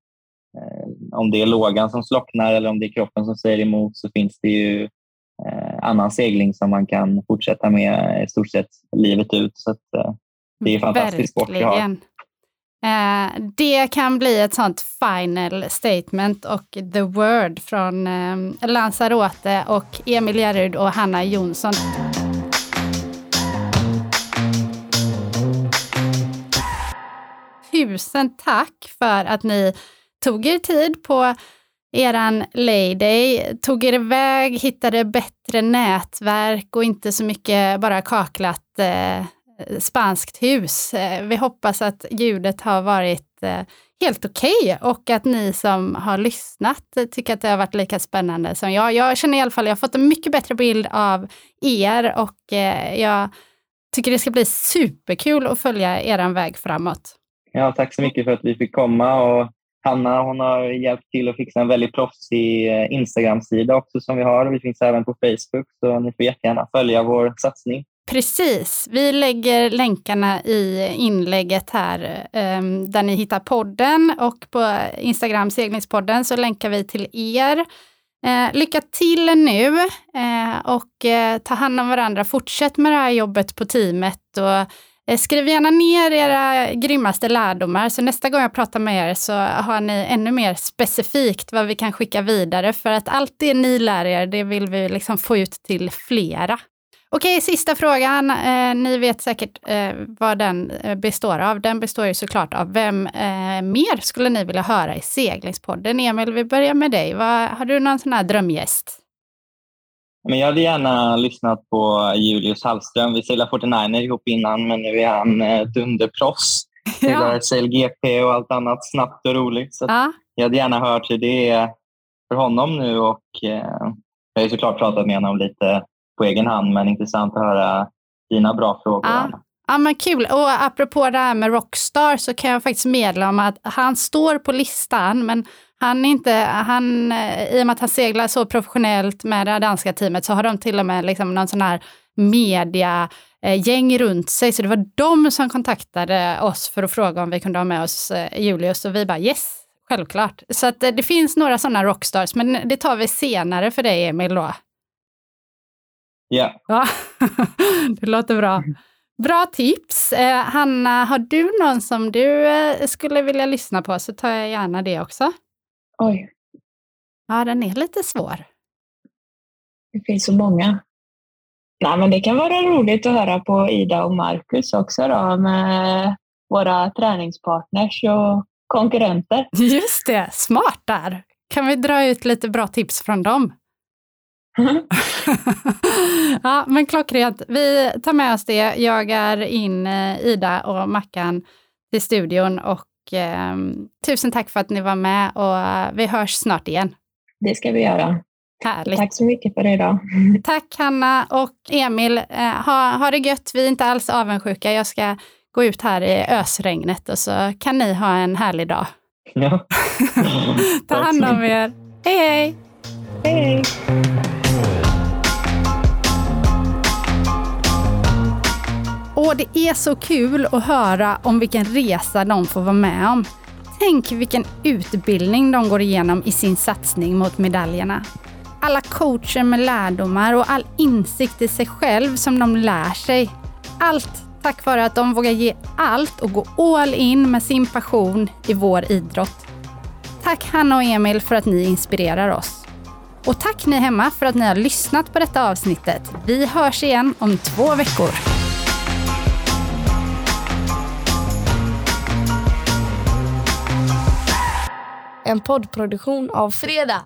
om det är lågan som slocknar eller om det är kroppen som säger emot så finns det ju eh, annan segling som man kan fortsätta med i stort sett livet ut. Så att, eh, det är en fantastisk sport vi har. Verkligen. Eh, det kan bli ett sånt final statement och the word från eh, Lanzarote och Emil Järryd och Hanna Jonsson. Tusen tack för att ni tog er tid på eran Layday, tog er iväg, hittade bättre nätverk och inte så mycket bara kaklat eh, spanskt hus. Eh, vi hoppas att ljudet har varit eh, helt okej och att ni som har lyssnat tycker att det har varit lika spännande som jag. Jag känner i alla fall att jag har fått en mycket bättre bild av er och eh, jag tycker det ska bli superkul att följa er väg framåt. Ja, tack så mycket för att vi fick komma. Och Hanna hon har hjälpt till att fixa en väldigt proffsig eh, Instagram-sida också som vi har. Vi finns även på Facebook, så ni får jättegärna följa vår satsning. Precis, vi lägger länkarna i inlägget här ehm, där ni hittar podden och på Instagram seglingspodden så länkar vi till er. Eh, lycka till nu eh, och ta hand om varandra. Fortsätt med det här jobbet på teamet och Eh, skriv gärna ner era grymmaste lärdomar så nästa gång jag pratar med er så har ni ännu mer specifikt vad vi kan skicka vidare för att allt det ni lär er det vill vi liksom få ut till flera. Okej, sista frågan. Eh, ni vet säkert eh, vad den eh, består av. Den består ju såklart av vem eh, mer skulle ni vilja höra i seglingspodden? Emil, vi börjar med dig. Vad, har du någon sån här drömgäst? Men jag hade gärna lyssnat på Julius Hallström. Vi seglade 49 ihop innan, men nu är han eh, dunderproffs. Seglar SLGP och allt annat snabbt och roligt. Så ja. jag hade gärna hört hur det är för honom nu. Och, eh, jag har ju såklart pratat med honom lite på egen hand, men intressant att höra dina bra frågor. Ja. Ja men kul. Och apropå det här med Rockstar så kan jag faktiskt meddela om att han står på listan men han inte, han, eh, i och med att han seglar så professionellt med det danska teamet så har de till och med liksom någon sån här media eh, gäng runt sig. Så det var de som kontaktade oss för att fråga om vi kunde ha med oss eh, Julius och vi bara yes, självklart. Så att det finns några sådana rockstars, men det tar vi senare för dig, Emil. Då. Ja. ja. det låter bra. Bra tips. Eh, Hanna, har du någon som du eh, skulle vilja lyssna på så tar jag gärna det också. Oj. Ja, den är lite svår. Det finns så många. Nej, men det kan vara roligt att höra på Ida och Marcus också då, med våra träningspartners och konkurrenter. Just det, smart där. Kan vi dra ut lite bra tips från dem? ja, men klockrent. Vi tar med oss det. Jag är in eh, Ida och Mackan till studion och eh, tusen tack för att ni var med och vi hörs snart igen. Det ska vi göra. Härligt. Tack så mycket för idag. Tack Hanna och Emil. Eh, ha, ha det gött. Vi är inte alls avundsjuka. Jag ska gå ut här i ösregnet och så kan ni ha en härlig dag. Ja. Ta hand om er. Hej hej! Hej! Och det är så kul att höra om vilken resa de får vara med om. Tänk vilken utbildning de går igenom i sin satsning mot medaljerna. Alla coacher med lärdomar och all insikt i sig själv som de lär sig. Allt tack vare att de vågar ge allt och gå all in med sin passion i vår idrott. Tack Hanna och Emil för att ni inspirerar oss. Och tack ni hemma för att ni har lyssnat på detta avsnittet. Vi hörs igen om två veckor. En poddproduktion av Fredag.